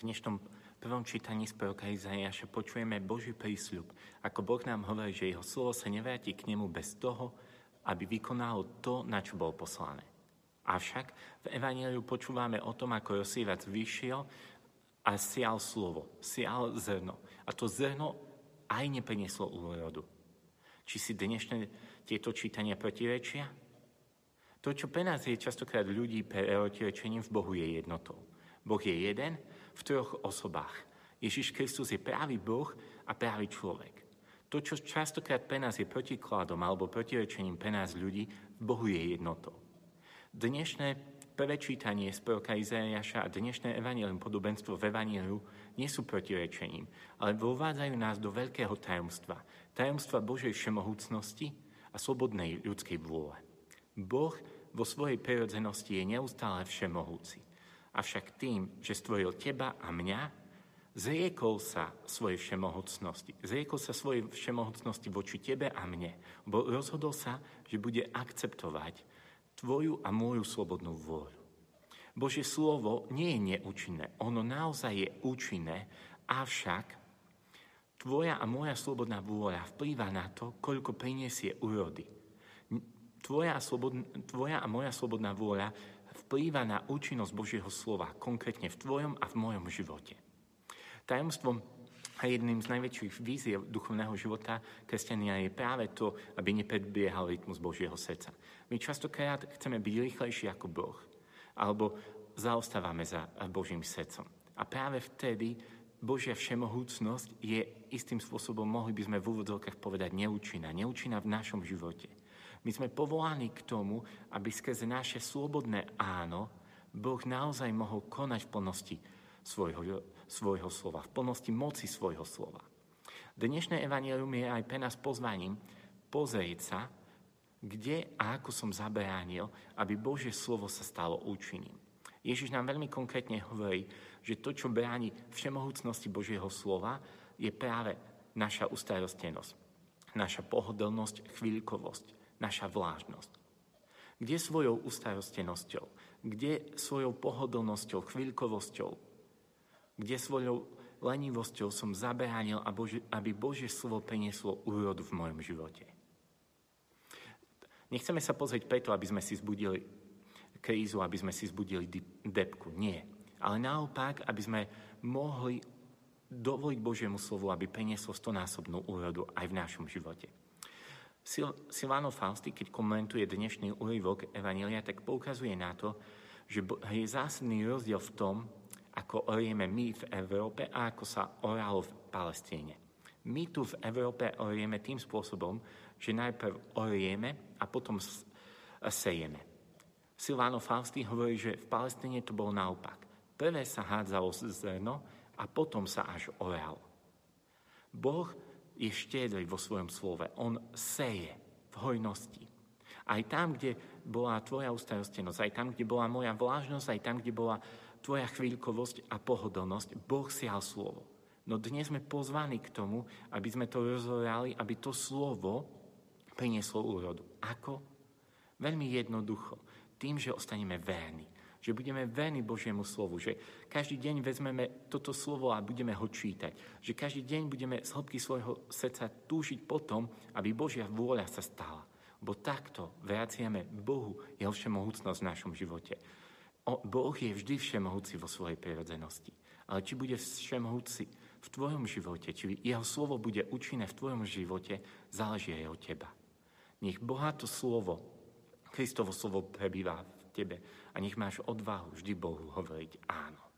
V dnešnom prvom čítaní z proroka Izaiáša počujeme Boží prísľub, ako Boh nám hovorí, že jeho slovo sa nevráti k nemu bez toho, aby vykonalo to, na čo bol poslané. Avšak v Evangeliu počúvame o tom, ako Josívac vyšiel a sial slovo, sial zrno. A to zrno aj neprinieslo úrodu. Či si dnešné tieto čítania protirečia? To, čo pre nás je častokrát ľudí protirečením v Bohu je jednotou. Boh je jeden v troch osobách. Ježiš Kristus je právý Boh a právý človek. To, čo častokrát pre nás je protikladom alebo protirečením pre nás ľudí, Bohu je jednotou. Dnešné prvé čítanie z proroka Izaiaša a dnešné evanilium, podobenstvo v evaniliu nie sú protirečením, ale vovádzajú nás do veľkého tajomstva. Tajomstva Božej všemohúcnosti a slobodnej ľudskej vôle. Boh vo svojej prirodzenosti je neustále všemohúci. Avšak tým, že stvoril teba a mňa, zriekol sa svojej všemohúcnosti. Zriekol sa svojej všemohúcnosti voči tebe a mne. Bo rozhodol sa, že bude akceptovať tvoju a moju slobodnú vôľu. Božie slovo nie je neúčinné, ono naozaj je účinné, avšak tvoja a moja slobodná vôľa vplýva na to, koľko priniesie úrody. Tvoja a, slobodn- tvoja a moja slobodná vôľa vplýva na účinnosť Božieho slova, konkrétne v tvojom a v mojom živote. Tajomstvom a jedným z najväčších víziev duchovného života kresťania je práve to, aby nepredbiehal rytmus Božieho srdca. My častokrát chceme byť rýchlejší ako Boh, alebo zaostávame za Božím srdcom. A práve vtedy Božia všemohúcnosť je istým spôsobom, mohli by sme v úvodzovkách povedať, neúčinná. Neúčinná v našom živote. My sme povolaní k tomu, aby skrze naše slobodné áno Boh naozaj mohol konať v plnosti svojho, svojho slova, v plnosti moci svojho slova. Dnešné evanelium je aj pre nás pozvaním pozrieť sa, kde a ako som zabránil, aby Božie slovo sa stalo účinným. Ježiš nám veľmi konkrétne hovorí, že to, čo bráni všemohúcnosti Božieho slova, je práve naša ustarostenosť, naša pohodlnosť, chvíľkovosť, naša vlážnosť. Kde svojou ustarostenosťou, kde svojou pohodlnosťou, chvíľkovosťou kde svojou lenivosťou som zabránil, aby Božie slovo prinieslo úrodu v mojom živote. Nechceme sa pozrieť preto, aby sme si zbudili krízu, aby sme si zbudili depku. Nie. Ale naopak, aby sme mohli dovoliť Božiemu slovu, aby prinieslo stonásobnú úrodu aj v našom živote. Sil- Silvano Fausti, keď komentuje dnešný úryvok Evanília, tak poukazuje na to, že je zásadný rozdiel v tom, ako orieme my v Európe a ako sa oralo v Palestíne. My tu v Európe orieme tým spôsobom, že najprv orieme a potom sejeme. Silvano Fausti hovorí, že v Palestíne to bolo naopak. Prvé sa hádzalo zrno a potom sa až oralo. Boh je štedrý vo svojom slove. On seje v hojnosti. Aj tam, kde bola tvoja ustarostenosť, aj tam, kde bola moja vlážnosť, aj tam, kde bola tvoja chvíľkovosť a pohodlnosť, Boh sial slovo. No dnes sme pozvaní k tomu, aby sme to rozhorali, aby to slovo prinieslo úrodu. Ako? Veľmi jednoducho. Tým, že ostaneme verní. Že budeme verní Božiemu slovu. Že každý deň vezmeme toto slovo a budeme ho čítať. Že každý deň budeme z hĺbky svojho srdca túžiť potom, aby Božia vôľa sa stala. Bo takto vraciame Bohu jeho všemohúcnosť v našom živote. Boh je vždy všemohúci vo svojej prirodzenosti. Ale či bude všemohúci v tvojom živote, či jeho slovo bude účinné v tvojom živote, záleží aj od teba. Nech bohato slovo, Kristovo slovo prebýva tebe a nech máš odvahu vždy Bohu hovoriť áno.